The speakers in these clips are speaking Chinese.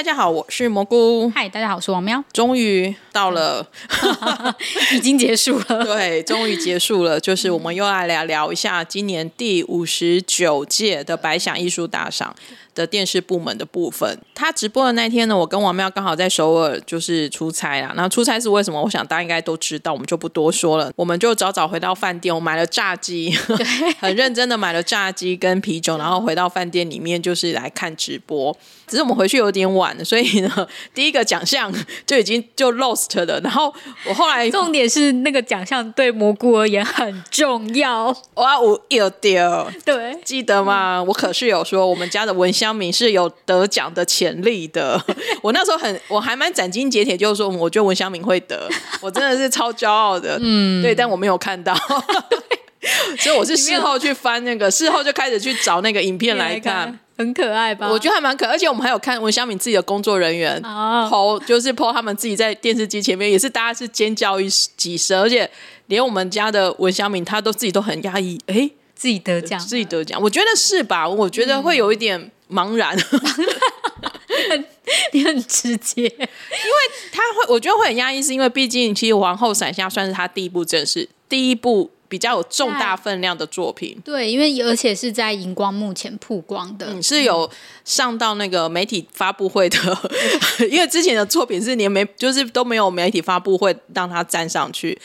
大家好，我是蘑菇。嗨，大家好，我是王喵。终于到了，已经结束了。对，终于结束了。就是我们又来聊聊一下今年第五十九届的百想艺术大赏的电视部门的部分。他直播的那天呢，我跟王妙刚好在首尔，就是出差啦。那出差是为什么？我想大家应该都知道，我们就不多说了。我们就早早回到饭店，我买了炸鸡，很认真的买了炸鸡跟啤酒，然后回到饭店里面就是来看直播。只是我们回去有点晚。所以呢，第一个奖项就已经就 lost 了。然后我后来 重点是那个奖项对蘑菇而言很重要。哇，我有丢，对，记得吗？嗯、我可是有说我们家的蚊香茗是有得奖的潜力的。我那时候很，我还蛮斩钉截铁，就是说我觉得文香敏会得，我真的是超骄傲的。嗯，对，但我没有看到。所以我是事后去翻那个，事后就开始去找那个影片来看，很可爱吧？我觉得还蛮可爱，而且我们还有看文香敏自己的工作人员，po 就是 po 他们自己在电视机前面，也是大家是尖叫一几声，而且连我们家的文香敏他都自己都很压抑，哎、欸，自己得奖，自己得奖，我觉得是吧？我觉得会有一点茫然，嗯、你很直接，因为他会，我觉得会很压抑，是因为毕竟其实《王后伞下》算是他第一部正式第一部。比较有重大分量的作品，对，因为而且是在荧光幕前曝光的，嗯，是有上到那个媒体发布会的，因为之前的作品是连没就是都没有媒体发布会让他站上去，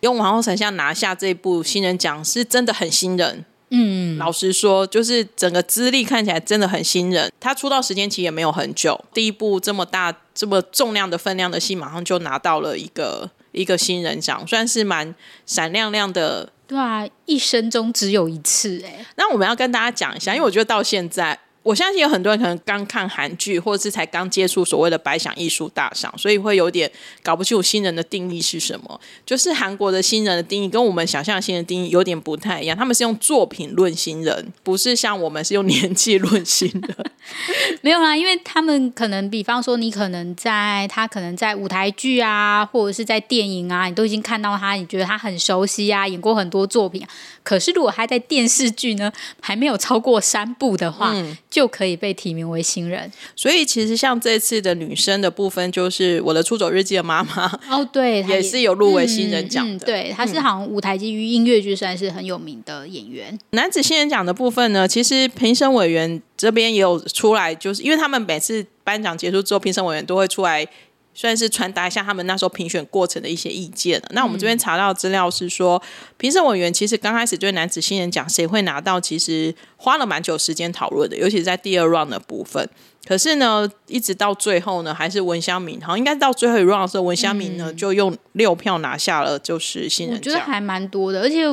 用王后伞下拿下这部新人奖是真的很新人，嗯，老实说，就是整个资历看起来真的很新人，他出道时间其实也没有很久，第一部这么大这么重量的分量的戏，马上就拿到了一个。一个新人奖算是蛮闪亮亮的，对啊，一生中只有一次哎。那我们要跟大家讲一下，因为我觉得到现在。我相信有很多人可能刚看韩剧，或者是才刚接触所谓的白想艺术大赏，所以会有点搞不清楚新人的定义是什么。就是韩国的新人的定义跟我们想象的新人的定义有点不太一样，他们是用作品论新人，不是像我们是用年纪论新人。没有啦，因为他们可能，比方说你可能在他可能在舞台剧啊，或者是在电影啊，你都已经看到他，你觉得他很熟悉啊，演过很多作品。可是如果他在电视剧呢，还没有超过三部的话，嗯就可以被提名为新人，所以其实像这次的女生的部分，就是我的出走日记的妈妈哦，对，也是有入围新人奖的，嗯嗯。对，她是好像舞台剧与音乐剧算是很有名的演员。男子新人奖的部分呢，其实评审委员这边也有出来，就是因为他们每次颁奖结束之后，评审委员都会出来。算是传达一下他们那时候评选过程的一些意见。那我们这边查到资料是说，评审委员其实刚开始对男子新人奖谁会拿到，其实花了蛮久时间讨论的，尤其是在第二 round 的部分。可是呢，一直到最后呢，还是文香明，好像应该到最后一 round 的时候，文香明呢就用六票拿下了，就是新人奖。我觉得还蛮多的，而且。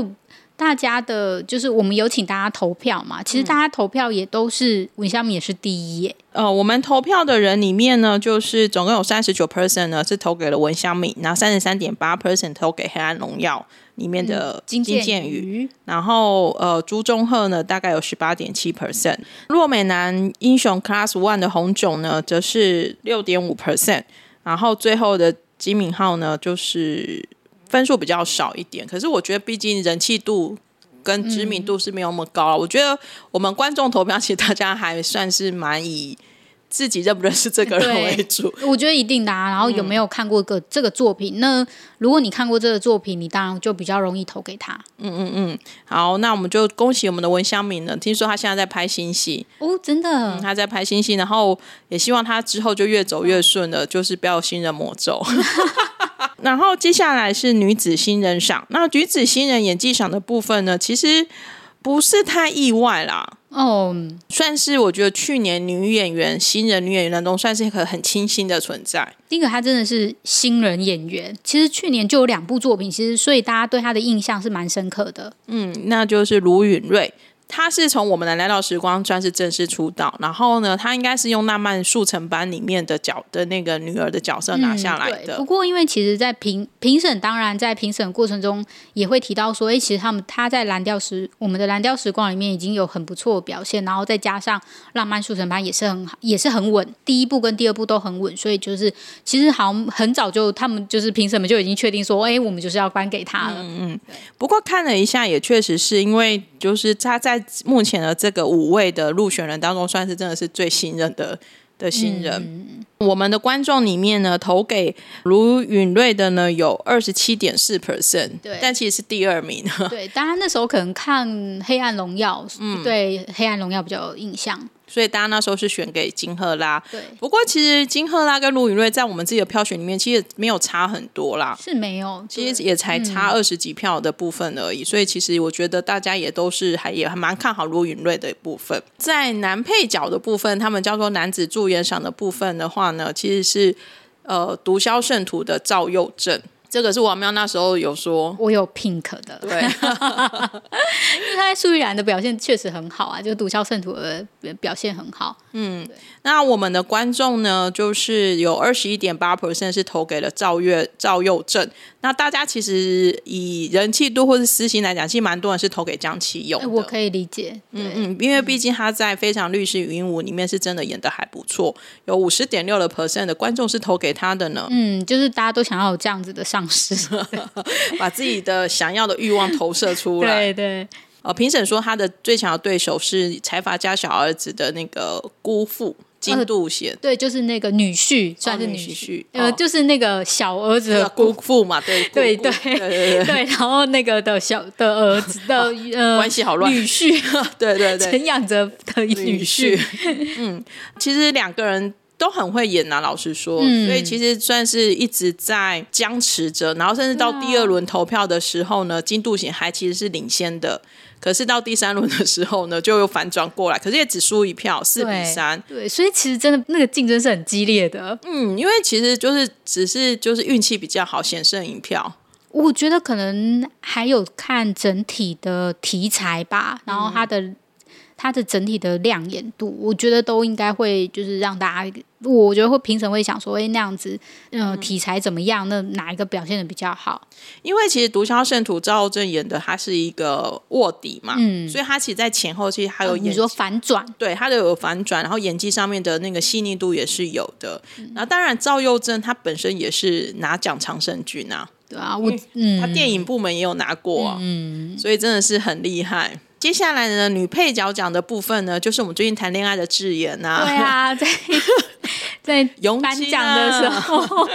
大家的，就是我们有请大家投票嘛。其实大家投票也都是文香米也是第一耶。呃，我们投票的人里面呢，就是总共有三十九 percent 呢是投给了文香米，然后三十三点八 percent 投给《黑暗荣耀》里面的金建宇，然后呃朱中赫呢大概有十八点七 percent。若美男英雄 Class One 的红炯呢则是六点五 percent，然后最后的金敏浩呢就是。分数比较少一点，可是我觉得毕竟人气度跟知名度是没有那么高，嗯。我觉得我们观众投票，其实大家还算是蛮以自己认不认识这个人为主。我觉得一定的啊。然后有没有看过个这个作品？嗯。那如果你看过这个作品，你当然就比较容易投给他。嗯嗯嗯。好，那我们就恭喜我们的文香明呢。听说他现在在拍新戏哦，真的。嗯，他在拍新戏，然后也希望他之后就越走越顺了，就是不要有新人魔咒。然后接下来是女子新人赏。那女子新人演技赏的部分呢，其实不是太意外啦。哦，算是我觉得去年女演员新人女演员当中算是一个很清新的存在。第一个，她真的是新人演员，其实去年就有两部作品，其实所以大家对她的印象是蛮深刻的。嗯，那就是卢允瑞。他是从我们的来到时光算是正式出道，然后呢，他应该是用《浪漫速成班》里面的角的那个女儿的角色拿下来的。嗯、不过，因为其实，在评评审，当然在评审过程中也会提到说，哎，其实他们他在蓝调时我们的蓝调时光里面已经有很不错的表现，然后再加上《浪漫速成班》也是很好，也是很稳，第一部跟第二部都很稳，所以就是其实好像很早就他们就是评审们就已经确定说，哎，我们就是要颁给他了。嗯嗯。不过看了一下，也确实是因为就是他在。目前的这个五位的入选人当中，算是真的是最新任的的新人。嗯、我们的观众里面呢，投给卢允瑞的呢有二十七点四 percent，对，但其实是第二名。对，当然那时候可能看《黑暗荣耀》，嗯，对，《黑暗荣耀》比较有印象。所以大家那时候是选给金赫拉，对。不过其实金赫拉跟卢允瑞在我们自己的票选里面，其实没有差很多啦，是没有，其实也才差二十几票的部分而已。嗯、所以其实我觉得大家也都是还也还蛮看好卢允瑞的部分。在男配角的部分，他们叫做男子助演赏的部分的话呢，其实是呃毒枭圣徒的赵佑正。这个是王喵那时候有说，我有 pink 的，对，因为他在苏玉然的表现确实很好啊，就毒枭圣徒的表现很好，嗯。那我们的观众呢，就是有二十一点八 percent 是投给了赵月赵佑正。那大家其实以人气度或是私心来讲，其实蛮多人是投给江启勇。我可以理解，嗯嗯，因为毕竟他在《非常律师禹英禑》里面是真的演的还不错，有五十点六的 percent 的观众是投给他的呢。嗯，就是大家都想要有这样子的上司，把自己的想要的欲望投射出来。对 对。呃，评审说他的最强的对手是财阀家小儿子的那个姑父。金度贤、呃，对，就是那个女婿，算是女婿，哦、呃，就是那个小儿子的姑父嘛，对，对对对 然后那个的小的儿子的呃关系好乱，女婿，对 对对，陈养着的女婿，嗯，其实两个人都很会演呐、啊，老实说，嗯、所以其实算是一直在僵持着，然后甚至到第二轮投票的时候呢，啊、金度贤还其实是领先的。可是到第三轮的时候呢，就又反转过来，可是也只输一票，四比三。对，所以其实真的那个竞争是很激烈的。嗯，因为其实就是只是就是运气比较好，险胜一票。我觉得可能还有看整体的题材吧，然后它的。嗯它的整体的亮眼度，我觉得都应该会就是让大家，我觉得会评审会想说，哎，那样子，呃，题材怎么样？那哪一个表现的比较好？因为其实《毒枭圣徒》赵又正演的，他是一个卧底嘛，嗯，所以他其实，在前后其实还有演、说反转，对，他都有反转，然后演技上面的那个细腻度也是有的。嗯、然后当然，赵又正他本身也是拿奖常胜军啊，对啊，我嗯，他电影部门也有拿过、啊，嗯，所以真的是很厉害。接下来呢，女配角奖的部分呢，就是我们最近谈恋爱的智妍呐。对啊，在在颁奖的时候，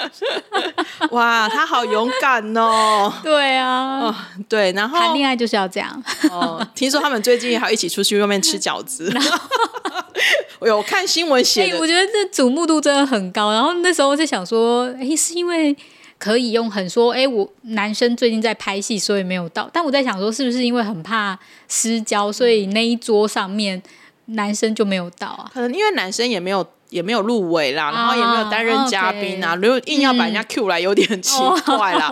哇，她好勇敢哦。对啊，哦，对，然后谈恋爱就是要这样。哦，听说他们最近还一起出去外面吃饺子。我有看新闻写的，我觉得这瞩目度真的很高。然后那时候我在想说，哎，是因为。可以用很说，哎，我男生最近在拍戏，所以没有到。但我在想说，是不是因为很怕失焦，所以那一桌上面男生就没有到啊？可能因为男生也没有也没有入围啦，然后也没有担任嘉宾啊，如果硬要把人家 Q 来，有点奇怪啦。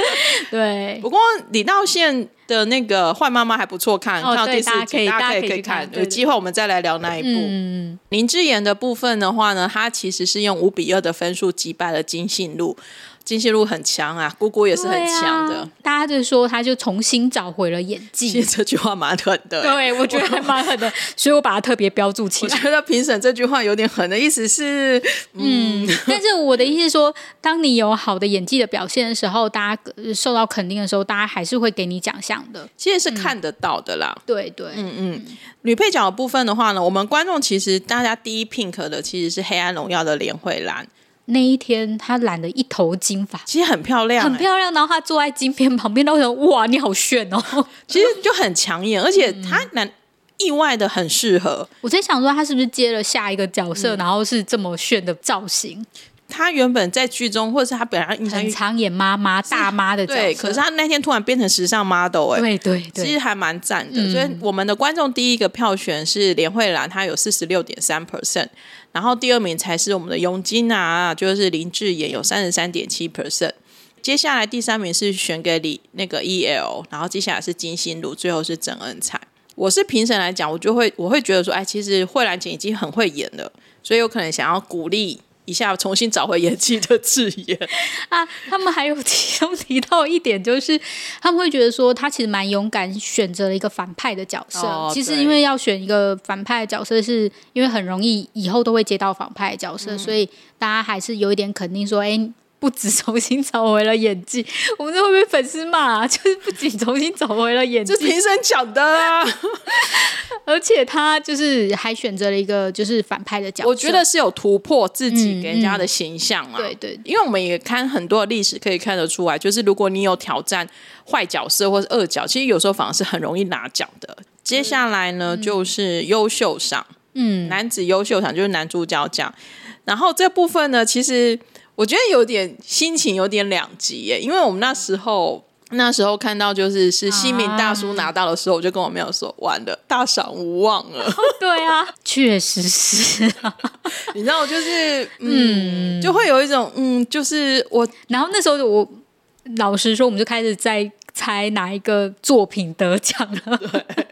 对，不过李道宪的那个坏妈妈还不错，看看到第四集，大家可以可以看，有机会我们再来聊那一部。林志妍的部分的话呢，他其实是用五比二的分数击败了金信路。金信路很强啊，姑姑也是很强的。啊、大家就说他就重新找回了演技。其实这句话蛮狠的。对，我觉得还蛮狠的，所以我把它特别标注起来。我觉得评审这句话有点狠的意思是，嗯，嗯，但是我的意思是说，当你有好的演技的表现的时候，大家受到肯定的时候，大家还是会给你奖项的。其实是看得到的啦。嗯、对对，嗯嗯。女配角的部分的话呢，我们观众其实大家第一 pink 的其实是《黑暗荣耀》的连慧兰。那一天，她染了一头金发，其实很漂亮，欸，很漂亮。然后她坐在金片旁边，然后我想，哇，你好炫哦！其实就很抢眼，而且她蛮意外的很适合。我在想说，她是不是接了下一个角色，嗯、然后是这么炫的造型？他原本在剧中，或者是他本来印象很常演妈妈大妈的角色，对，可是他那天突然变成时尚 model，哎、欸，对对对，其实还蛮赞的。嗯、所以我们的观众第一个票选是连慧兰，她有四十六点三 percent，然后第二名才是我们的佣金啊，就是林志妍有三十三点七 percent。接下来第三名是选给李那个 EL，然后接下来是金星如，最后是郑恩彩。我是评审来讲，我就会我会觉得说，哎，其实慧兰姐已经很会演了，所以有可能想要鼓励一下，重新找回演技的智妍 啊。他们还有其中提到一点，就是他们会觉得说，他其实蛮勇敢，选择了一个反派的角色。哦、其实因为要选一个反派的角色，是因为很容易以后都会接到反派的角色，嗯、所以大家还是有一点肯定说，哎。不止重新找回了演技，我们这会被粉丝骂啊！就是不仅重新找回了演技，这评审讲的啊，而且他就是还选择了一个就是反派的角色，我觉得是有突破自己给人家的形象啊。嗯嗯、对，对对，因为我们也看很多历史可以看得出来，就是如果你有挑战坏角色或是恶角，其实有时候反而是很容易拿奖的。接下来呢，嗯、就是优秀赏，嗯，男子优秀赏就是男主角奖，然后这部分呢，其实。我觉得有点心情有点两极耶，因为我们那时候那时候看到就是是西敏大叔拿到的时候，我就跟我妹说完了，大赏无望了。对啊，确实是啊，你知道，就是嗯，嗯就会有一种嗯，就是我，然后那时候我老实说，我们就开始在猜哪一个作品得奖了。对。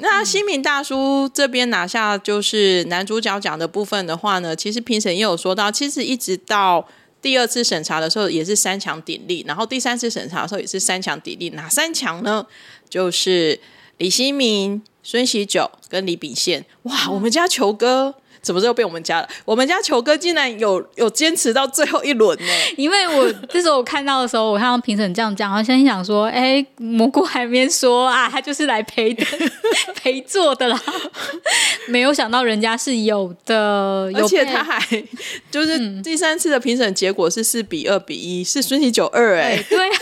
那新民大叔这边拿下就是男主角奖的部分的话呢，其实评审也有说到，其实一直到。第二次审查的时候也是三强鼎立，然后第三次审查的时候也是三强鼎立。哪三强呢？就是李新民、孙喜九跟李炳宪。哇，我们家球哥。什么时候被我们家了？我们家球哥竟然有有坚持到最后一轮呢！因为我这时候我看到的时候，我看到评审这样讲，我心想说：“哎，蘑菇还没说啊，他就是来陪的 陪坐的啦。”没有想到人家是有的，有而且他还就是第三次的评审结果是四比二比一，是孙喜九二哎。对啊，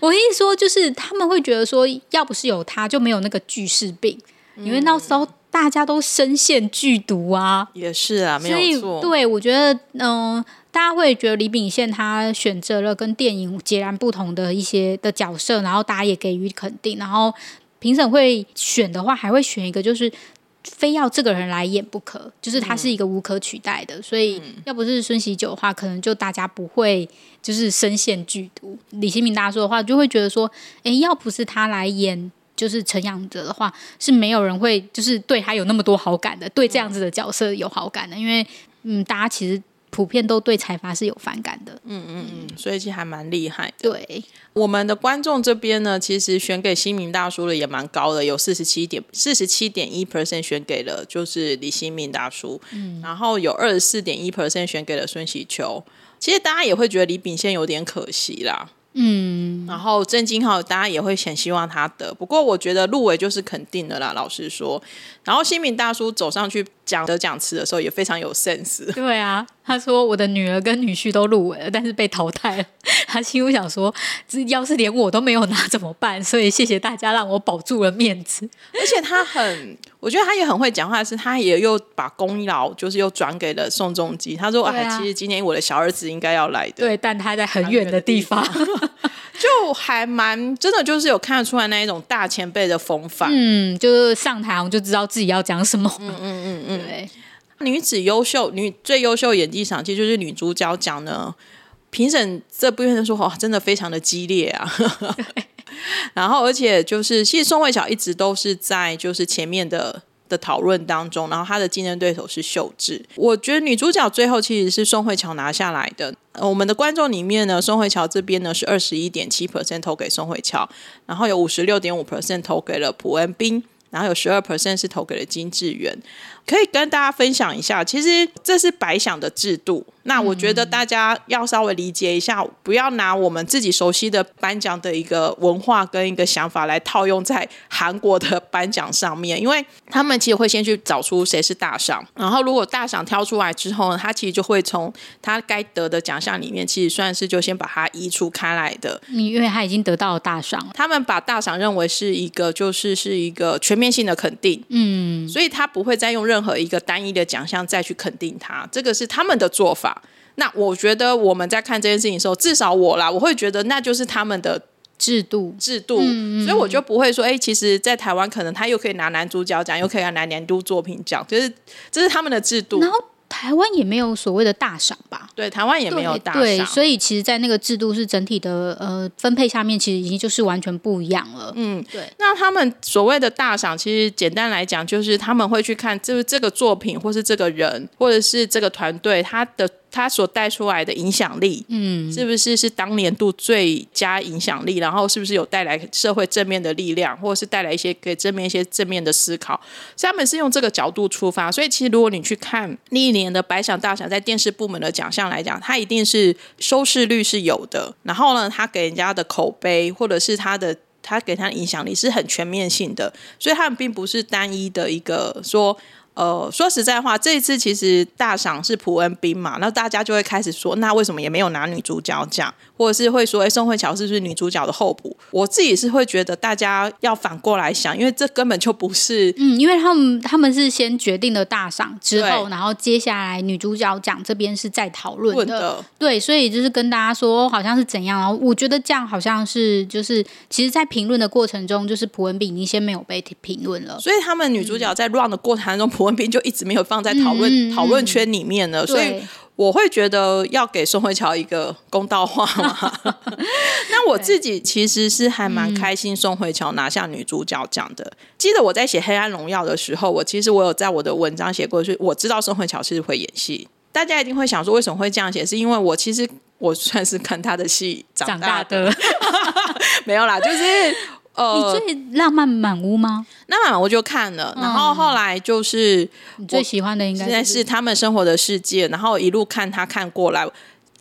我一说就是他们会觉得说，要不是有他就没有那个巨噬病，因为那时候。大家都深陷剧毒啊，也是啊，没有错。对，我觉得，嗯、呃，大家会觉得李秉宪他选择了跟电影截然不同的一些的角色，然后大家也给予肯定。然后评审会选的话，还会选一个就是非要这个人来演不可，就是他是一个无可取代的。嗯、所以要不是孙喜九的话，可能就大家不会就是深陷剧毒。李新民大家说的话，就会觉得说，哎，要不是他来演。就是陈阳哲的话，是没有人会就是对他有那么多好感的，对这样子的角色有好感的，因为嗯，大家其实普遍都对财阀是有反感的，嗯嗯嗯，所以其实还蛮厉害的。对，我们的观众这边呢，其实选给新民大叔的也蛮高的，有四十七点四十七点一 percent 选给了就是李新民大叔，嗯，然后有二十四点一 percent 选给了孙喜秋。其实大家也会觉得李秉宪有点可惜啦。嗯，然后郑金浩大家也会很希望他得，不过我觉得入围就是肯定的啦，老实说。然后新民大叔走上去讲得奖词的时候也非常有 sense。对啊，他说我的女儿跟女婿都入围了，但是被淘汰了。他心里想说，要是连我都没有拿怎么办？所以谢谢大家让我保住了面子。而且他很，我觉得他也很会讲话，是他也又把功劳就是又转给了宋仲基。他说啊，其实今年我的小儿子应该要来的，对，但他在很远的地方。就还蛮真的，就是有看得出来那一种大前辈的风范。嗯，就是上台我就知道自己要讲什么。嗯嗯嗯嗯。对，女子优秀女最优秀演技赏，其实就是女主角奖呢。评审这部分说，哇，真的非常的激烈啊。然后，而且就是，其实宋慧乔一直都是在就是前面的。的讨论当中，然后她的竞争对手是秀智。我觉得女主角最后其实是宋慧乔拿下来的。我们的观众里面呢，宋慧乔这边呢是二十一点七 percent 投给宋慧乔，然后有五十六点五 percent 投给了朴恩斌，然后有十二 percent 是投给了金智媛。可以跟大家分享一下，其实这是白想的制度。那我觉得大家要稍微理解一下，不要拿我们自己熟悉的颁奖的一个文化跟一个想法来套用在韩国的颁奖上面，因为他们其实会先去找出谁是大赏，然后如果大赏挑出来之后呢，他其实就会从他该得的奖项里面，其实算是就先把它移除开来的。因为他已经得到了大赏，他们把大赏认为是一个就是是一个全面性的肯定，嗯，所以他不会再用任何一个单一的奖项再去肯定他，这个是他们的做法。那我觉得我们在看这件事情的时候，至少我啦，我会觉得那就是他们的制度制度，嗯、所以我就不会说，哎、欸，其实，在台湾可能他又可以拿男主角奖，又可以拿年度作品奖，就是这是他们的制度。然后台湾也没有所谓的大赏吧？对，台湾也没有大赏，对，所以其实，在那个制度是整体的呃分配下面，其实已经就是完全不一样了。嗯，对。那他们所谓的大赏，其实简单来讲，就是他们会去看，就是这个作品，或是这个人，或者是这个团队，他的。他所带出来的影响力，嗯，是不是是当年度最佳影响力？然后是不是有带来社会正面的力量，或者是带来一些给正面一些正面的思考？所以他们是用这个角度出发。所以其实如果你去看历年的百想大赏，在电视部门的奖项来讲，它一定是收视率是有的。然后呢，他给人家的口碑，或者是他的他给他的影响力是很全面性的。所以他们并不是单一的一个说。呃，说实在话，这一次其实大赏是朴恩斌嘛，那大家就会开始说，那为什么也没有拿女主角奖，或者是会说，哎，宋慧乔是不是女主角的候补？我自己是会觉得，大家要反过来想，因为这根本就不是，嗯，因为他们他们是先决定了大赏之后，然后接下来女主角奖这边是在讨论的，的，对，所以就是跟大家说好像是怎样，然后我觉得这样好像是就是，其实，在评论的过程中，就是朴恩斌已经先没有被评论了，所以他们女主角在 run 的过程中，朴恩斌就一直没有放在讨论讨论圈里面呢，所以我会觉得要给宋慧乔一个公道话嘛。那我自己其实是还蛮开心，宋慧乔拿下女主角奖的。记得我在写《黑暗荣耀》的时候，我其实我有在我的文章写过，就是我知道宋慧乔其实会演戏。大家一定会想说，为什么会这样写？是因为我其实我算是看她的戏长大的，大的 没有啦，就是。呃，你最浪漫满屋吗？那我就看了，然后后来就是、嗯、你最喜欢的应该是，现在是他们生活的世界，然后一路看他看过来，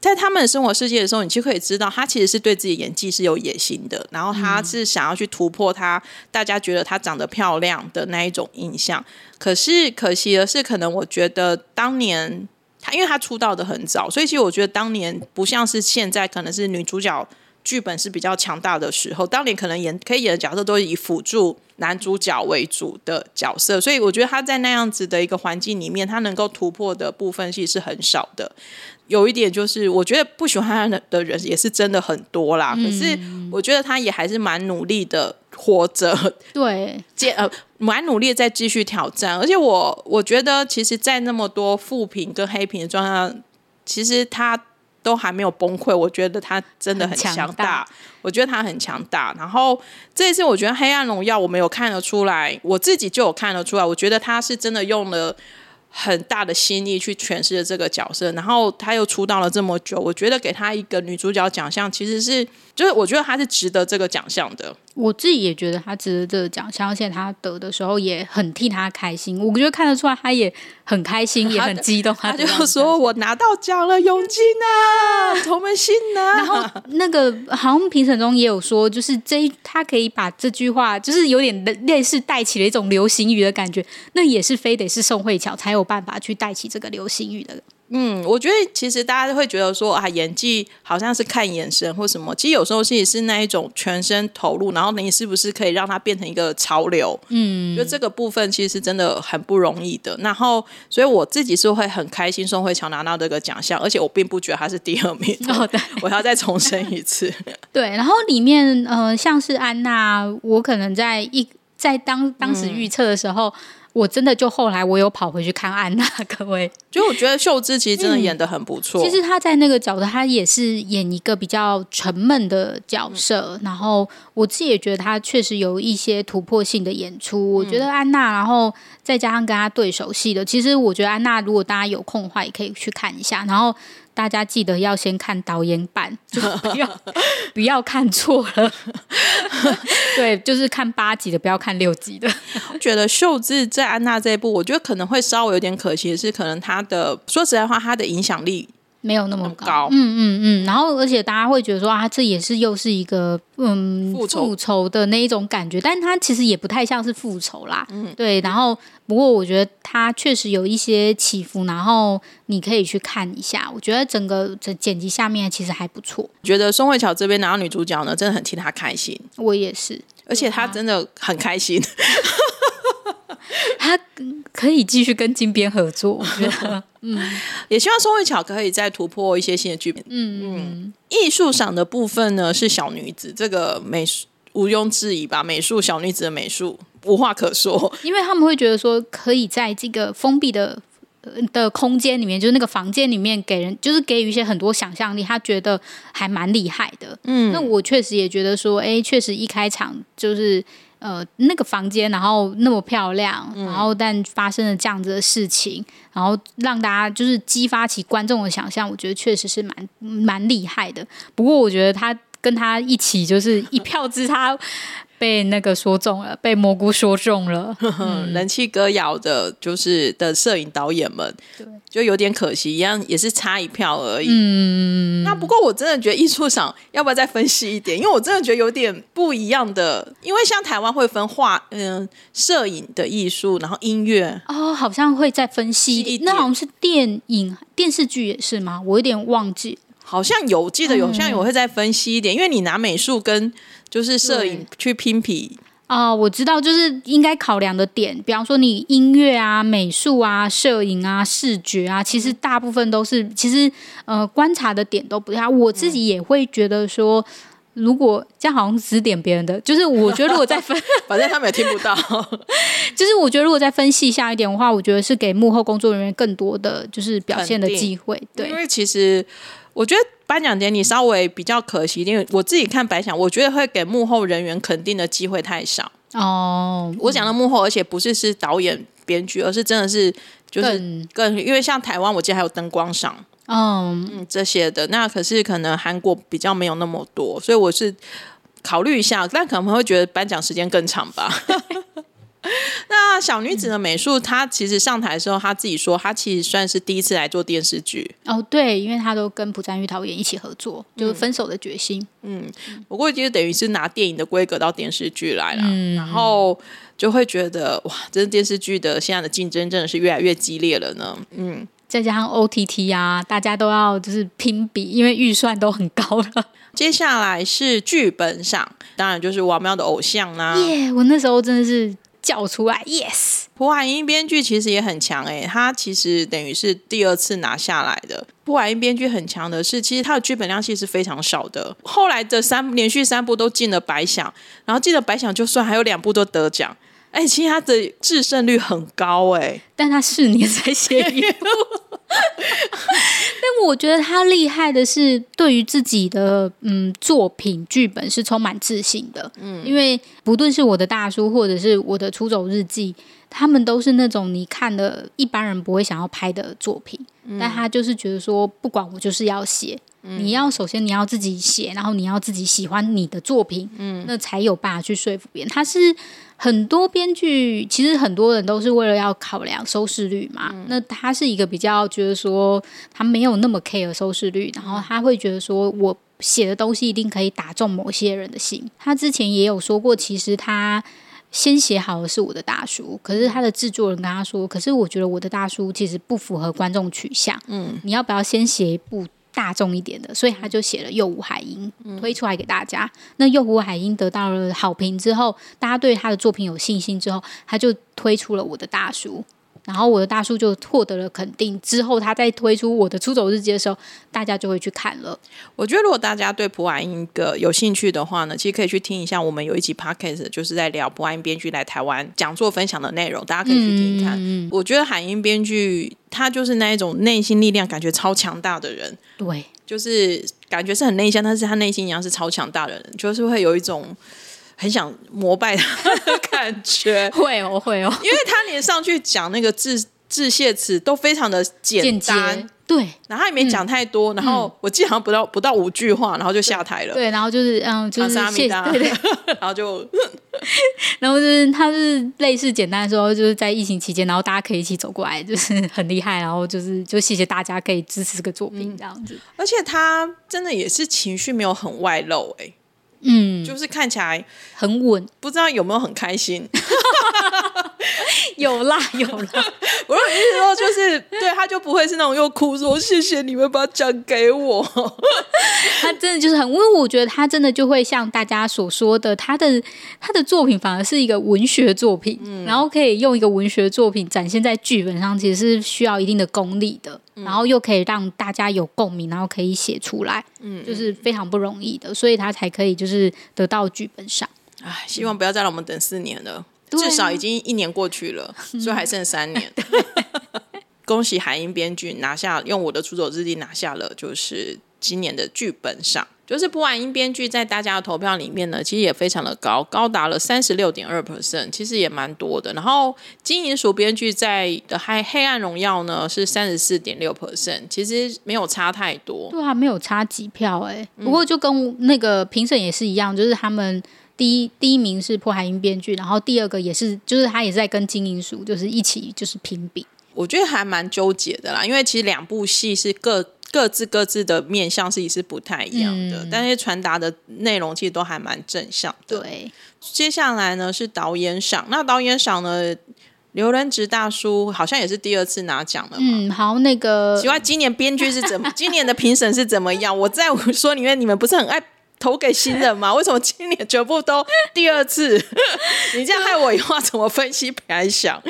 在他们生活世界的时候，你就可以知道他其实是对自己演技是有野心的，然后他是想要去突破他大家觉得他长得漂亮的那一种印象。可是可惜的是，可能我觉得当年他因为他出道的很早，所以其实我觉得当年不像是现在，可能是女主角。剧本是比较强大的时候，当年可能演可以演的角色都是以辅助男主角为主的角色，所以我觉得他在那样子的一个环境里面，他能够突破的部分其实是很少的。有一点就是，我觉得不喜欢他的人也是真的很多啦。嗯、可是我觉得他也还是蛮努力的活着，对，接呃蛮努力的在继续挑战。而且我我觉得，其实，在那么多负评跟黑评的状态下，其实他。都还没有崩溃，我觉得他真的很强大。强大，我觉得他很强大。然后这一次，我觉得《黑暗荣耀》我没有看得出来，我自己就有看得出来。我觉得他是真的用了很大的心力去诠释了这个角色。然后他又出道了这么久，我觉得给他一个女主角奖项，其实是就是我觉得他是值得这个奖项的。我自己也觉得他值得这个奖项，而且他得的时候也很替他开心。我觉得看得出来，他也很开心，也很激动。他就说：“我拿到奖了，永金啊，同门信啊。”然后那个好像评审中也有说，就是这他可以把这句话，就是有点类似带起了一种流行语的感觉。那也是非得是宋慧乔才有办法去带起这个流行语的。嗯，我觉得其实大家都会觉得说啊，演技好像是看眼神或什么，其实有时候其实是那一种全身投入，然后你是不是可以让它变成一个潮流？嗯，就这个部分其实是真的很不容易的。然后，所以我自己是会很开心宋慧乔拿到这个奖项，而且我并不觉得她是第二名。哦，对，我要再重申一次。对，然后里面呃，像是安娜，我可能在一在当当时预测的时候。嗯我真的就后来我有跑回去看安娜，各位，就我觉得秀智其实真的演的很不错。嗯、其实她在那个角色，她也是演一个比较沉闷的角色。嗯、然后我自己也觉得她确实有一些突破性的演出。嗯、我觉得安娜，然后再加上跟她对手戏的，其实我觉得安娜，如果大家有空的话，也可以去看一下。然后。大家记得要先看导演版，就不要 不要看错了。对，就是看八集的，不要看六集的。我觉得秀智在安娜这一部，我觉得可能会稍微有点可惜的是，可能他的说实在话，他的影响力。没有那么高，嗯嗯嗯，然后而且大家会觉得说啊，这也是又是一个嗯复仇的那一种感觉，但是它其实也不太像是复仇啦，嗯，对。然后不过我觉得它确实有一些起伏，然后你可以去看一下。我觉得整个这剪辑下面其实还不错。觉得宋慧乔这边拿到女主角呢，真的很替她开心。我也是，而且她真的很开心。她可可以继续跟金边合作，我觉得，嗯，也希望宋慧乔可以再突破一些新的剧本。嗯嗯，艺术上的部分呢是小女子，这个美术毋庸置疑吧，美术小女子的美术无话可说，因为他们会觉得说可以在这个封闭的。的空间里面，就是那个房间里面，给人就是给予一些很多想象力，他觉得还蛮厉害的。嗯，那我确实也觉得说，哎，确实一开场就是呃那个房间，然后那么漂亮，然后但发生了这样子的事情，然后让大家就是激发起观众的想象，我觉得确实是蛮蛮厉害的。不过我觉得他跟他一起就是一票之差。被那个说中了，被蘑菇说中了，嗯、人气歌谣的，就是的摄影导演们，对，就有点可惜，一样也是差一票而已。嗯，那不过我真的觉得艺术赏要不要再分析一点？因为我真的觉得有点不一样的，因为像台湾会分画，嗯、呃，摄影的艺术，然后音乐，哦，好像会再分析一点，那好像是电影、电视剧也是吗？我有点忘记，好像有记得有，像有会再分析一点，嗯、因为你拿美术跟。就是摄影去拼皮啊、呃，我知道，就是应该考量的点，比方说你音乐啊、美术啊、摄影啊、视觉啊，其实大部分都是，其实呃观察的点都不太。我自己也会觉得说，如果这样好像指点别人的，就是我觉得如果再 分，反正他们也听不到。就是我觉得如果再分析下一点的话，我觉得是给幕后工作人员更多的就是表现的机会。对，因为其实。我觉得颁奖典礼稍微比较可惜，因为我自己看白想，我觉得会给幕后人员肯定的机会太少哦。我讲的幕后，而且不是是导演、编剧，而是真的是就是更，更因为像台湾，我记得还有灯光赏，哦、嗯这些的。那可是可能韩国比较没有那么多，所以我是考虑一下，但可能会觉得颁奖时间更长吧。那小女子的美术，她其实上台的时候，她自己说，她其实算是第一次来做电视剧哦。对，因为她都跟朴赞玉导演一起合作，就是《分手的决心》。嗯，不过就等于是拿电影的规格到电视剧来了，嗯、然后就会觉得哇，这电视剧的现在的竞争真的是越来越激烈了呢。嗯，再加上 OTT 啊，大家都要就是拼比，因为预算都很高了。接下来是剧本上，当然就是王喵的偶像啦、啊。耶，我那时候真的是。叫出来，yes！朴海英编剧其实也很强诶，他其实等于是第二次拿下来的。朴海英编剧很强的是，其实他的剧本量其实是非常少的。后来的三连续三部都进了百想，然后进了百想就算，还有两部都得奖。哎，其实他的制胜率很高哎，但他四年才写一部。但我觉得他厉害的是，对于自己的嗯作品剧本是充满自信的。嗯，因为不论是我的大叔，或者是我的出走日记，他们都是那种你看的一般人不会想要拍的作品。嗯，但他就是觉得说，不管我就是要写。你要首先你要自己写，然后你要自己喜欢你的作品，嗯，那才有办法去说服别人。他是很多编剧，其实很多人都是为了要考量收视率嘛。嗯、那他是一个比较觉得说他没有那么 care 收视率，然后他会觉得说我写的东西一定可以打中某些人的心。他之前也有说过，其实他先写好的是我的大叔，可是他的制作人跟他说，可是我觉得我的大叔其实不符合观众取向。嗯，你要不要先写一部？大众一点的，所以他就写了《幼虎海鹰》推出来给大家。那《幼虎海英》得到了好评之后，大家对他的作品有信心之后，他就推出了《我的大叔》。然后我的大叔就获得了肯定，之后他在推出我的出走日记的时候，大家就会去看了。我觉得如果大家对朴海英个有兴趣的话呢，其实可以去听一下我们有一集 podcast，就是在聊朴海英编剧来台湾讲座分享的内容，大家可以去听听看。嗯、我觉得海英编剧他就是那一种内心力量感觉超强大的人，对，就是感觉是很内向，但是他内心一样是超强大的人，就是会有一种。很想膜拜他的感觉，会哦，会哦，因为他连上去讲那个致致谢词都非常的简单，对，然后他也没讲太多，嗯、然后我记得好像不到不到五句话，然后就下台了，对，然后就是嗯，就是谢谢，对对，然后就，然后就是他是类似简单的说，就是在疫情期间，然后大家可以一起走过来，就是很厉害，然后就是就谢谢大家可以支持这个作品这样子，而且他真的也是情绪没有很外露，哎。嗯，就是看起来很稳，不知道有没有很开心。有有啦有啦，我的意思说就是对他就不会是那种又哭说谢谢你们把奖给我，他真的就是很，因为我觉得他真的就会像大家所说的，他的他的作品反而是一个文学作品，嗯、然后可以用一个文学作品展现在剧本上，其实是需要一定的功力的，嗯、然后又可以让大家有共鸣，然后可以写出来，嗯，就是非常不容易的，所以他才可以就是得到剧本上。唉，希望不要再让我们等四年了。至少已经一年过去了，所以还剩三年。恭喜海英编剧拿下，用我的出走日记拿下了，就是今年的剧本赏。就是不完英编剧在大家的投票里面呢，其实也非常的高，高达了三十六点二 percent，其实也蛮多的。然后金银鼠编剧在的《黑黑暗荣耀》呢是三十四点六 percent，其实没有差太多。对啊，没有差几票哎、欸。不过就跟那个评审也是一样，就是他们。第一第一名是破海英编剧，然后第二个也是，就是他也在跟金银鼠就是一起就是评比。我觉得还蛮纠结的啦，因为其实两部戏是各各自各自的面向是也是不太一样的，嗯、但是传达的内容其实都还蛮正向的。对，接下来呢是导演赏，那导演赏呢，刘仁植大叔好像也是第二次拿奖了嘛。嗯，好，那个奇怪，今年编剧是怎么？今年的评审是怎么样？我在我说里面，你们不是很爱。投给新人吗？为什么今年全部都第二次？你这样害我以后怎么分析？别来想。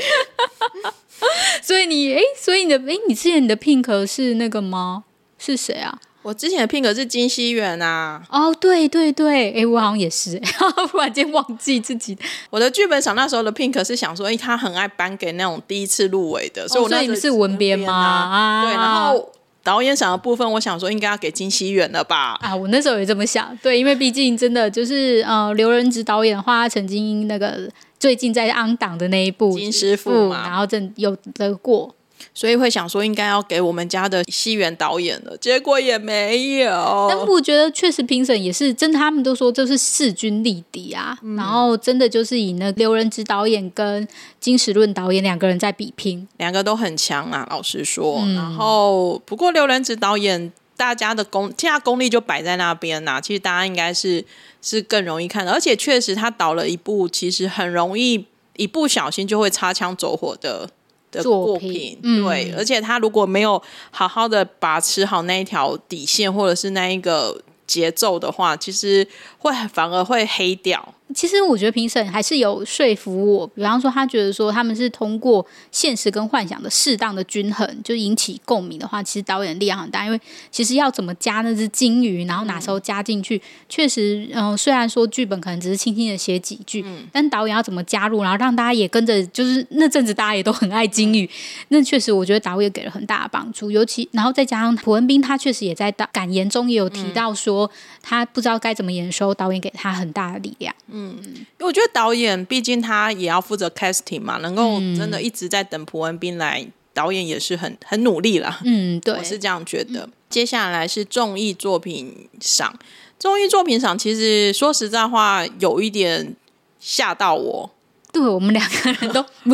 所以你哎，所以你的哎，你之前你的 pink 是那个吗？是谁啊？我之前的 pink 是金熙媛啊。哦，对对对，哎，我好像也是，忽然间忘记自己。我的剧本赏那时候的 pink 是想说，哎，他很爱颁给那种第一次入围的，所以我那哦、是文编吗？啊、对，然后。导演赏的部分，我想说应该要给金熙媛了吧？啊，我那时候也这么想。对，因为毕竟真的就是呃，刘仁植导演的话，他曾经那个最近在 on 档的那一部金师傅嘛，然后正有得过。所以会想说应该要给我们家的西园导演了，结果也没有。但我觉得确实评审也是真的，他们都说这是势均力敌啊。嗯、然后真的就是以那刘仁植导演跟金石论导演两个人在比拼，两个都很强啊，老实说。嗯、然后不过刘仁植导演大家的功，现在功力就摆在那边呐、啊。其实大家应该是是更容易看的，而且确实他导了一部，其实很容易一不小心就会擦枪走火的。的作品，对，嗯、而且他如果没有好好的把持好那一条底线，或者是那一个节奏的话，其实会反而会黑掉。其实我觉得评审还是有说服我，比方说他觉得说他们是通过现实跟幻想的适当的均衡，就引起共鸣的话，其实导演力量很大。因为其实要怎么加那只金鱼，然后哪时候加进去，确实，嗯、呃，虽然说剧本可能只是轻轻的写几句，嗯、但导演要怎么加入，然后让大家也跟着，就是那阵子大家也都很爱金鱼，嗯、那确实我觉得导演给了很大的帮助。尤其然后再加上朴文斌，他确实也在感言中也有提到说，他不知道该怎么演的时候，导演给他很大的力量。嗯，因为我觉得导演毕竟他也要负责 casting 嘛，能够真的一直在等蒲文斌来，导演也是很很努力啦。嗯，对，我是这样觉得。嗯、接下来是综艺作品赏，综艺作品赏其实说实在话有一点吓到我。对，我们两个人都，因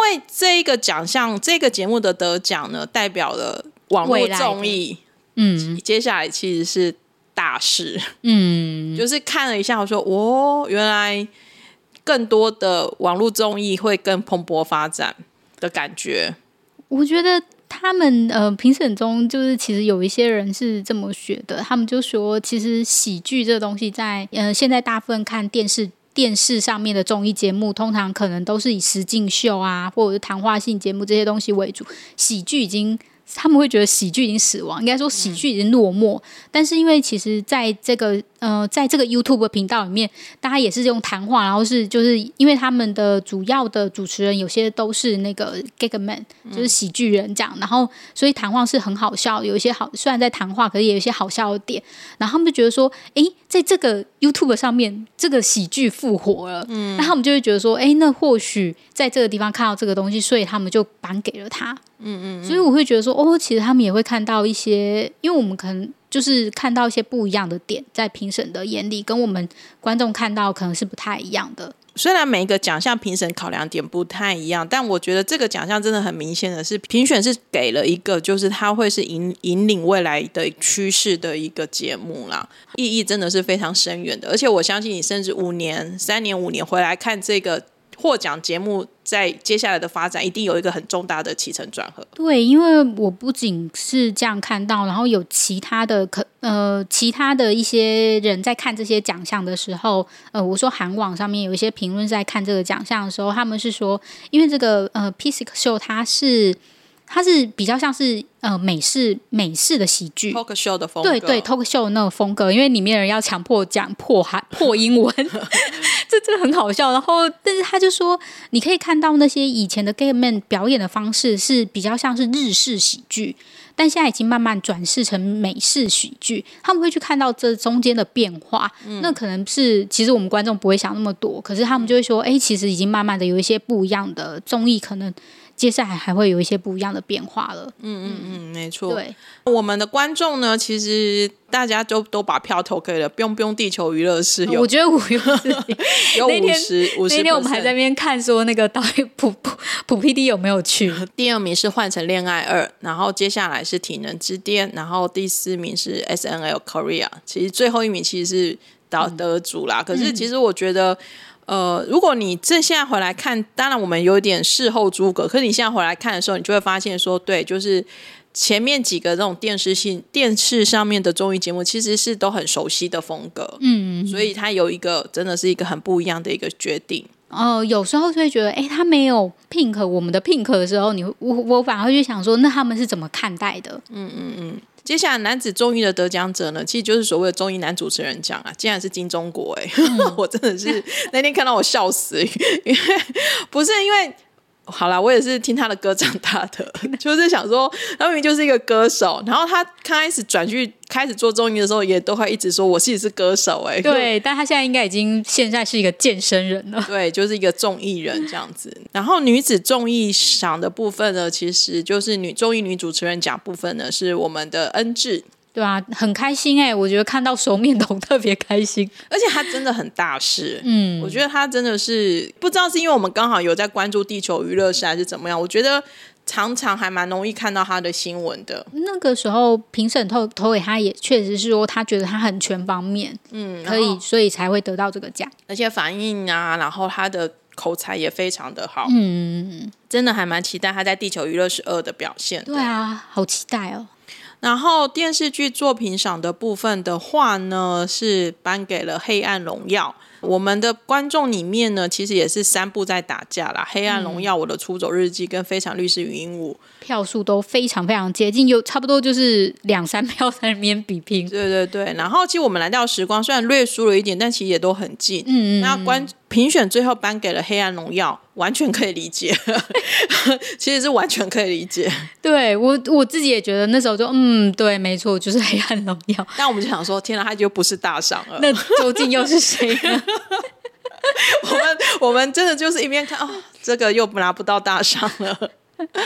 为这一个奖项，这个节目的得奖呢，代表了网络综艺。嗯，接下来其实是。大事，嗯，就是看了一下，我说，哦，原来更多的网络综艺会更蓬勃发展的感觉。我觉得他们呃评审中，就是其实有一些人是这么学的，他们就说，其实喜剧这个东西在呃现在大部分看电视电视上面的综艺节目，通常可能都是以实境秀啊，或者是谈话性节目这些东西为主，喜剧已经。他们会觉得喜剧已经死亡，应该说喜剧已经落寞。但是因为其实在这个呃，在这个 YouTube 频道里面，大家也是用谈话，然后是就是因为他们的主要的主持人有些都是那个 Gag Man，就是喜剧人这样，然后所以谈话是很好笑，有一些好虽然在谈话，可是也有一些好笑的点。然后他们就觉得说，诶，在这个 YouTube 上面，这个喜剧复活了，嗯，那他们就会觉得说，诶，那或许在这个地方看到这个东西，所以他们就颁给了他。嗯嗯，嗯，所以我会觉得说，哦，其实他们也会看到一些，因为我们可能就是看到一些不一样的点，在评审的眼里，跟我们观众看到可能是不太一样的。虽然每一个奖项评审考量点不太一样，但我觉得这个奖项真的很明显的是，评选是给了一个，就是它会是引引领未来的趋势的一个节目啦，意义真的是非常深远的。而且我相信你，甚至五年、三年、五年回来看这个。获奖节目在接下来的发展一定有一个很重大的起承转合。对，因为我不仅是这样看到，然后有其他的可呃其他的一些人在看这些奖项的时候，呃，我说韩网上面有一些评论在看这个奖项的时候，他们是说，因为这个呃 Psique Show 它是。它是比较像是呃美式美式的喜剧，talk show 的风格，对对，talk show 的那种风格，因为里面人要强迫讲破韩破英文，这这很好笑。然后，但是他就说，你可以看到那些以前的 gay man 表演的方式是比较像是日式喜剧，但现在已经慢慢转世成美式喜剧。他们会去看到这中间的变化，嗯、那可能是其实我们观众不会想那么多，可是他们就会说，哎，其实已经慢慢的有一些不一样的综艺可能。接下来还会有一些不一样的变化了。嗯嗯嗯，没错。对，我们的观众呢，其实大家都都把票投给了不用不用地球娱乐室。我觉得五十 有五十五十。那天我们还在那边看，说那个导演普普普 PD 有没有去？第二名是换成恋爱二，然后接下来是体能之巅，然后第四名是 SNL Korea。其实最后一名其实是得得主啦。嗯、可是其实我觉得。呃，如果你这现在回来看，当然我们有点事后诸葛，可是你现在回来看的时候，你就会发现说，对，就是前面几个这种电视性电视上面的综艺节目，其实是都很熟悉的风格，嗯，所以它有一个真的是一个很不一样的一个决定。哦、呃，有时候就会觉得，哎，他没有 Pink 我们的 Pink 的时候，你我我反而会去想说，那他们是怎么看待的？嗯嗯嗯。接下来男子综艺的得奖者呢，其实就是所谓的综艺男主持人奖啊，竟然是金钟国哎、欸，嗯、我真的是那天看到我笑死，因为不是因为。好啦，我也是听他的歌长大的，就是想说，他明明就是一个歌手，然后他刚开始转去开始做综艺的时候，也都会一直说我自己是歌手、欸，哎，对，但他现在应该已经现在是一个健身人了，对，就是一个综艺人这样子。然后女子综艺赏的部分呢，其实就是女综艺女主持人奖部分呢，是我们的恩智。对啊，很开心哎、欸！我觉得看到熟面孔 特别开心，而且他真的很大师。嗯，我觉得他真的是不知道是因为我们刚好有在关注地球娱乐室还是怎么样，我觉得常常还蛮容易看到他的新闻的。那个时候评审投投给他也确实是说他觉得他很全方面，嗯，可以，所以才会得到这个奖。而且反应啊，然后他的口才也非常的好，嗯，真的还蛮期待他在地球娱乐十二的表现。对啊，好期待哦。然后电视剧作品赏的部分的话呢，是颁给了《黑暗荣耀》。我们的观众里面呢，其实也是三部在打架啦，《黑暗荣耀》、《我的出走日记》跟《非常律师禹英禑》，票数都非常非常接近，有差不多就是两三票在里面比拼。对对对，然后其实我们来到时光虽然略输了一点，但其实也都很近。嗯嗯。那观评选最后颁给了《黑暗荣耀》，完全可以理解，其实是完全可以理解。对我我自己也觉得那时候就嗯，对，没错，就是《黑暗荣耀》。但我们就想说，天哪，他就不是大赏了，那究竟又是谁呢？我们我们真的就是一边看哦，这个又拿不到大赏了。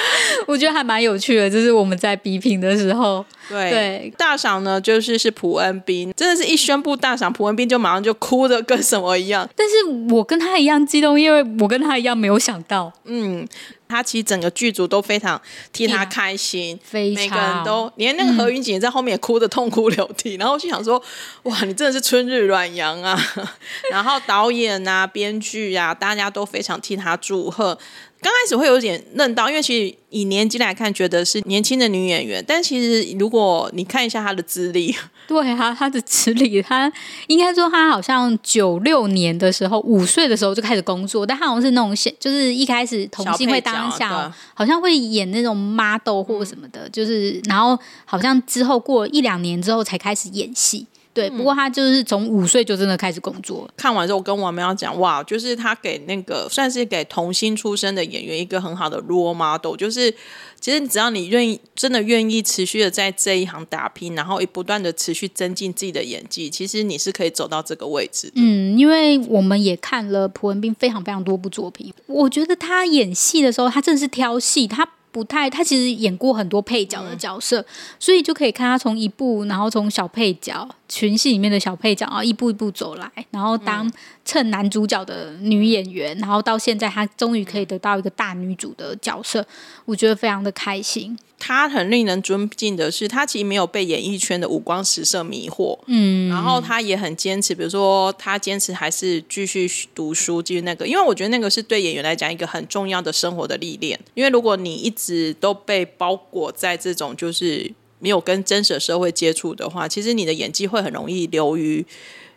我觉得还蛮有趣的，就是我们在比拼的时候，对，对大赏呢，就是是朴恩斌，真的是一宣布大赏，朴恩斌就马上就哭的跟什么一样。但是我跟他一样激动，因为我跟他一样没有想到，嗯。他其实整个剧组都非常替他开心，非常每个人都连那个何云锦在后面也哭得痛哭流涕，嗯、然后我就想说，哇，你真的是春日暖阳啊！然后导演啊、编剧啊，大家都非常替他祝贺。刚开始会有点愣到，因为其实以年纪来看，觉得是年轻的女演员。但其实如果你看一下她的资历，对啊，她的资历，她应该说她好像九六年的时候，五岁的时候就开始工作，但她好像是那种就是一开始童星会当下，好像会演那种 model 或什么的，嗯、就是然后好像之后过一两年之后才开始演戏。对，不过他就是从五岁就真的开始工作。嗯、看完之后，我跟我们要讲，哇，就是他给那个算是给童星出身的演员一个很好的 role model，就是其实只要你愿意，真的愿意持续的在这一行打拼，然后也不断的持续增进自己的演技，其实你是可以走到这个位置。嗯，因为我们也看了朴文斌非常非常多部作品，我觉得他演戏的时候，他真的是挑戏，他。不太，他其实演过很多配角的角色，嗯、所以就可以看他从一部，然后从小配角群戏里面的小配角，然后一步一步走来，然后当趁男主角的女演员，然后到现在她终于可以得到一个大女主的角色，我觉得非常的开心。她很令人尊敬的是，她其实没有被演艺圈的五光十色迷惑，嗯，然后她也很坚持，比如说她坚持还是继续读书，继续那个，因为我觉得那个是对演员来讲一个很重要的生活的历练，因为如果你一直都被包裹在这种就是。没有跟真实的社会接触的话，其实你的演技会很容易流于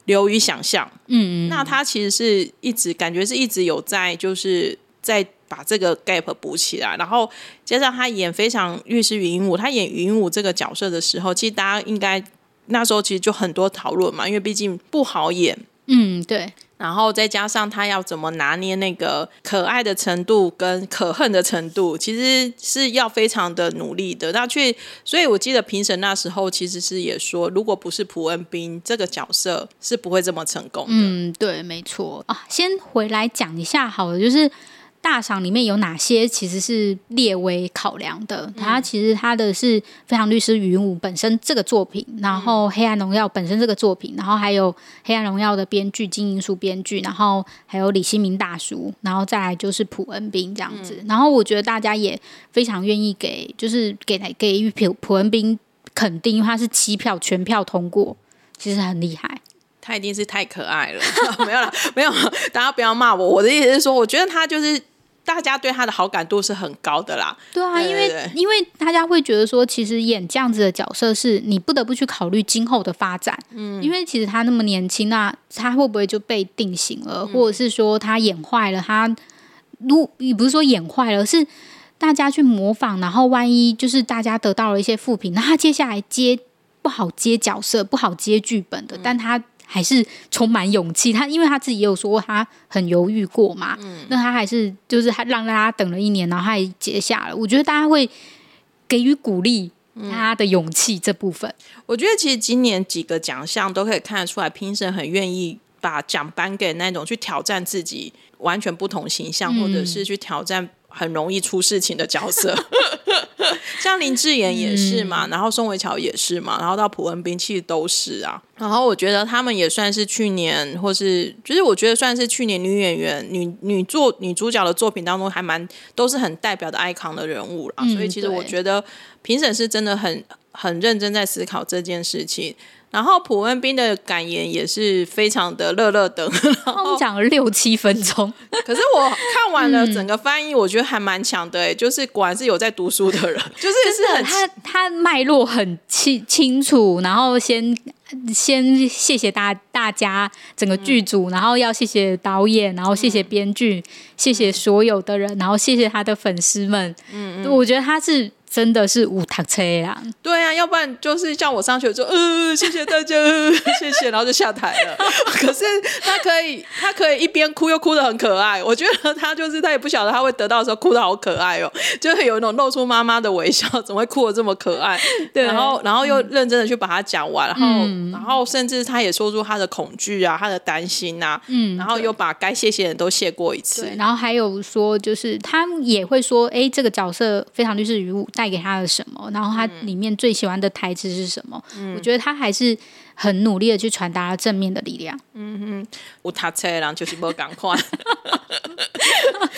流于想象。嗯，嗯那他其实是一直感觉是一直有在，就是在把这个 gap 补起来。然后加上他演非常律师禹英禑，他演禹英禑这个角色的时候，其实大家应该那时候其实就很多讨论嘛，因为毕竟不好演。嗯，对。然后再加上他要怎么拿捏那个可爱的程度跟可恨的程度，其实是要非常的努力的。那去，所以我记得评审那时候其实是也说，如果不是朴恩斌这个角色，是不会这么成功的。嗯，对，没错啊。先回来讲一下好了，就是。大赏里面有哪些其实是列为考量的？它其实它的是《非常律师禹英禑》本身这个作品，然后《黑暗荣耀》本身这个作品，然后还有《黑暗荣耀》的编剧金英淑编剧，然后还有李新民大叔，然后再来就是朴恩斌这样子。然后我觉得大家也非常愿意给，就是给给予朴朴恩斌肯定，因为他是七票全票通过，其实很厉害。他一定是太可爱了，没有了，没有，大家不要骂我。我的意思是说，我觉得他就是。大家对他的好感度是很高的啦。对啊，因为因为大家会觉得说，其实演这样子的角色，是你不得不去考虑今后的发展。嗯，因为其实他那么年轻，那他会不会就被定型了，或者是说他演坏了？他如也不是说演坏了，是大家去模仿，然后万一就是大家得到了一些负评，那他接下来接不好接角色，不好接剧本的，但他。还是充满勇气，他因为他自己也有说过他很犹豫过嘛，嗯，那他还是就是他让大家等了一年，然后他也接下了。我觉得大家会给予鼓励他的勇气这部分。嗯，我觉得其实今年几个奖项都可以看得出来，评审很愿意把奖颁给那种去挑战自己完全不同形象，嗯，或者是去挑战。很容易出事情的角色，像林志妍也是嘛，嗯、然后宋慧乔也是嘛，然后到朴恩斌其实都是啊。然后我觉得他们也算是去年，或是就是我觉得算是去年女演员、女女作女主角的作品当中，还蛮都是很代表的 icon 的人物啦。嗯、所以其实我觉得评审是真的很很认真在思考这件事情。然后普文斌的感言也是非常的乐乐的，然后讲了六七分钟。可是我看完了整个翻译，我觉得还蛮强的哎，就是果然是有在读书的人，就是是很他他脉络很清清楚，然后先先谢谢大大家整个剧组，然后要谢谢导演，然后谢谢编剧，谢谢所有的人，然后谢谢他的粉丝们。嗯，我觉得他是。真的是无读车呀！对啊，要不然就是像我上去说，呃，谢谢大家，谢谢，然后就下台了。可是他可以，他可以一边哭又哭得很可爱。我觉得他就是他也不晓得他会得到的时候哭得好可爱哦，就会有一种露出妈妈的微笑，怎么会哭得这么可爱？对，然后然后又认真的去把它讲完，然后、嗯、然后甚至他也说出他的恐惧啊，他的担心啊，嗯，然后又把该谢谢的人都谢过一次。然后还有说，就是他也会说，哎，这个角色非常律师禹英禑。带给他的什么？然后他里面最喜欢的台词是什么？嗯、我觉得他还是很努力的去传达了正面的力量。嗯哼，有读册人就是无同款。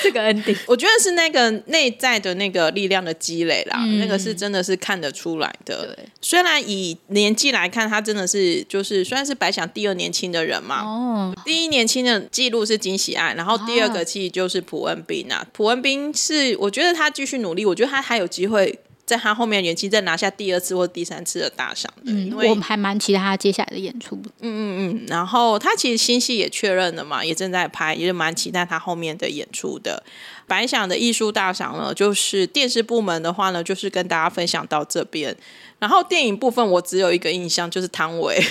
这个 ending，我觉得是那个内在的那个力量的积累啦，嗯、那个是真的是看得出来的。对虽然以年纪来看，他真的是就是虽然是白想第二年轻的人嘛。哦，第一年轻的记录是金喜爱，然后第二个其实就是朴恩斌啊。朴恩斌是我觉得他继续努力，我觉得他还有机会。在他后面的演技再拿下第二次或第三次的大赏的，嗯，因为我们还蛮期待他接下来的演出。嗯嗯嗯，然后他其实新戏也确认了嘛，也正在拍，也是蛮期待他后面的演出的。白想的艺术大赏呢，就是电视部门的话呢，就是跟大家分享到这边。然后电影部分，我只有一个印象，就是汤唯。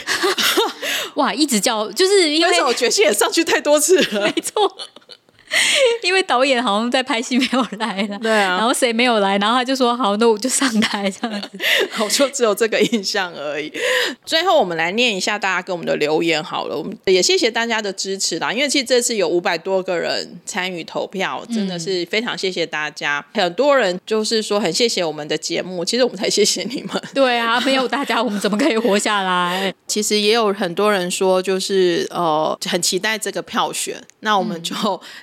哇，一直叫，就是因为我觉心也上去太多次了，没错。因为导演好像在拍戏没有来了，对啊，然后谁没有来，然后他就说好，那我就上台这样子，我就只有这个印象而已。最后我们来念一下大家给我们的留言好了，我们也谢谢大家的支持啦，因为其实这次有五百多个人参与投票，真的是非常谢谢大家。嗯、很多人就是说很谢谢我们的节目，其实我们才谢谢你们。对啊，没有大家我们怎么可以活下来？其实也有很多人说就是呃很期待这个票选，那我们就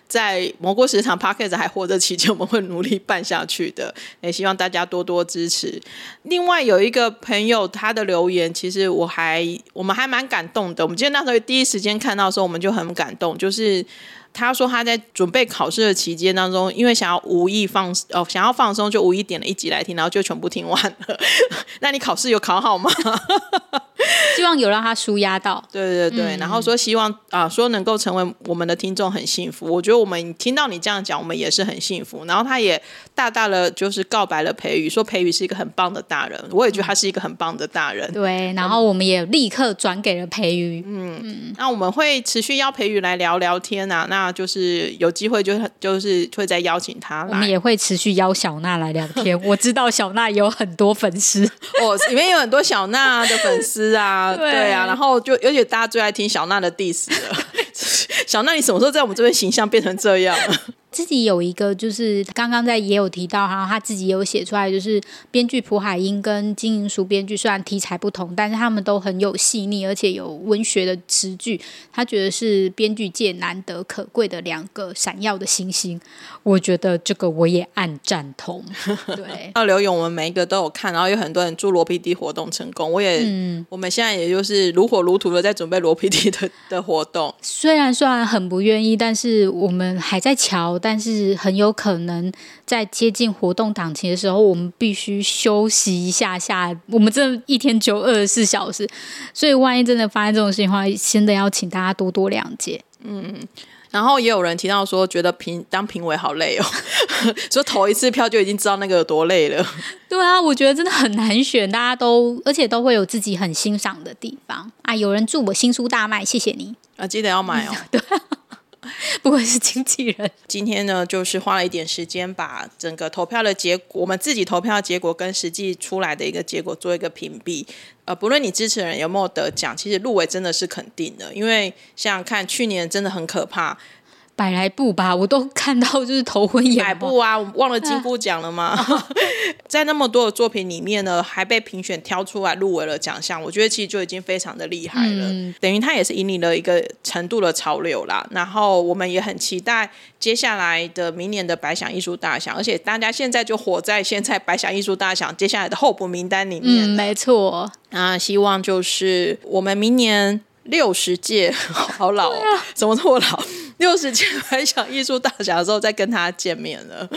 在在蘑菇市场 Podcast 还活着期间，我们会努力办下去的。也希望大家多多支持。另外有一个朋友他的留言，其实我还我们还蛮感动的。我们今天那时候第一时间看到的时候，我们就很感动，就是。他说他在准备考试的期间当中，因为想要无意放哦，想要放松，就无意点了一集来听，然后就全部听完了。那你考试有考好吗？希望有让他舒压到。对对对，嗯、然后说希望啊，说能够成为我们的听众很幸福。我觉得我们听到你这样讲，我们也是很幸福。然后他也大大的就是告白了培宇，说培宇是一个很棒的大人。我也觉得他是一个很棒的大人。对，然后我们也立刻转给了培宇。嗯嗯，那我们会持续邀培宇来聊聊天啊。那就是有机会就就是会再邀请他来，我们也会持续邀小娜来聊天。我知道小娜有很多粉丝，哦，里面有很多小娜的粉丝啊，对，对啊，然后就而且大家最爱听小娜的 diss 了。小娜，你什么时候在我们这边形象变成这样？自己有一个，就是刚刚在也有提到，然后他自己有写出来，就是编剧蒲海英跟金银淑编剧，虽然题材不同，但是他们都很有细腻，而且有文学的词句。他觉得是编剧界难得可贵的两个闪耀的星星。我觉得这个我也暗赞同。对，到刘勇我们每一个都有看，然后有很多人祝罗 PD 活动成功。我也，嗯，我们现在也就是如火如荼的在准备罗 PD 的的活动。虽然虽然很不愿意，但是我们还在瞧。但是很有可能在接近活动档期的时候，我们必须休息一下下。我们这一天只有二十四小时，所以万一真的发生这种事情的话，真的要请大家多多谅解。嗯，然后也有人提到说，觉得评当评委好累哦，说投一次票就已经知道那个有多累了。对啊，我觉得真的很难选，大家都而且都会有自己很欣赏的地方啊。有人祝我新书大卖，谢谢你啊，记得要买哦。对。不愧是经纪人。今天呢，就是花了一点时间，把整个投票的结果，我们自己投票的结果跟实际出来的一个结果做一个屏蔽。呃，不论你支持人有没有得奖，其实入围真的是肯定的，因为想想看，去年真的很可怕。百来部吧，我都看到就是头昏眼花。百部啊，我忘了金箍奖了吗？啊、在那么多的作品里面呢，还被评选挑出来入围了奖项，我觉得其实就已经非常的厉害了。嗯、等于他也是引领了一个程度的潮流啦。然后我们也很期待接下来的明年的百想艺术大奖，而且大家现在就活在现在百想艺术大奖接下来的候补名单里面。嗯，没错。那，希望就是我们明年六十届，好老、哦，啊、怎么这么老？六十届百想艺术大奖的时候再跟他见面了，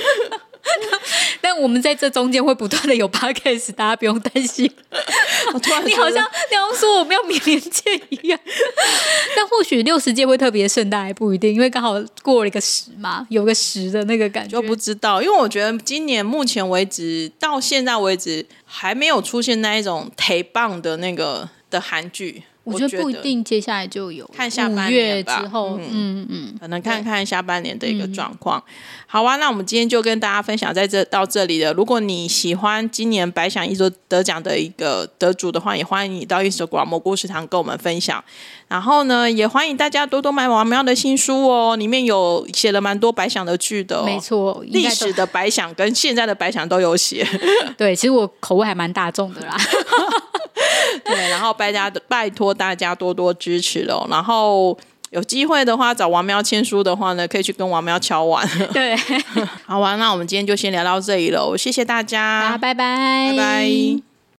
但我们在这中间会不断的有 podcast，大家不用担心。你好像你好像说我们要明年见一样，但或许六十届会特别盛大，还不一定，因为刚好过了一个十嘛，有个十的那个感觉，就不知道。因为我觉得今年目前为止到现在为止还没有出现那一种忒棒的那个的韩剧。我觉得不一定，接下来就有看下半年吧。之后，嗯嗯，嗯可能看看下半年的一个状况。嗯、好啊，那我们今天就跟大家分享在这到这里了。如果你喜欢今年百想艺术得奖的一个得主的话，也欢迎你到 Instagram 蘑菇食堂跟我们分享。然后呢，也欢迎大家多多买王喵的新书哦，里面有写了蛮多百想的剧的、哦，没错，历史的百想跟现在的百想都有写。对，其实我口味还蛮大众的啦。对，然后拜家 拜托大家多多支持喽。然后有机会的话，找王喵签书的话呢，可以去跟王喵敲完。对，好玩，那我们今天就先聊到这里喽，谢谢大家，拜拜，拜拜。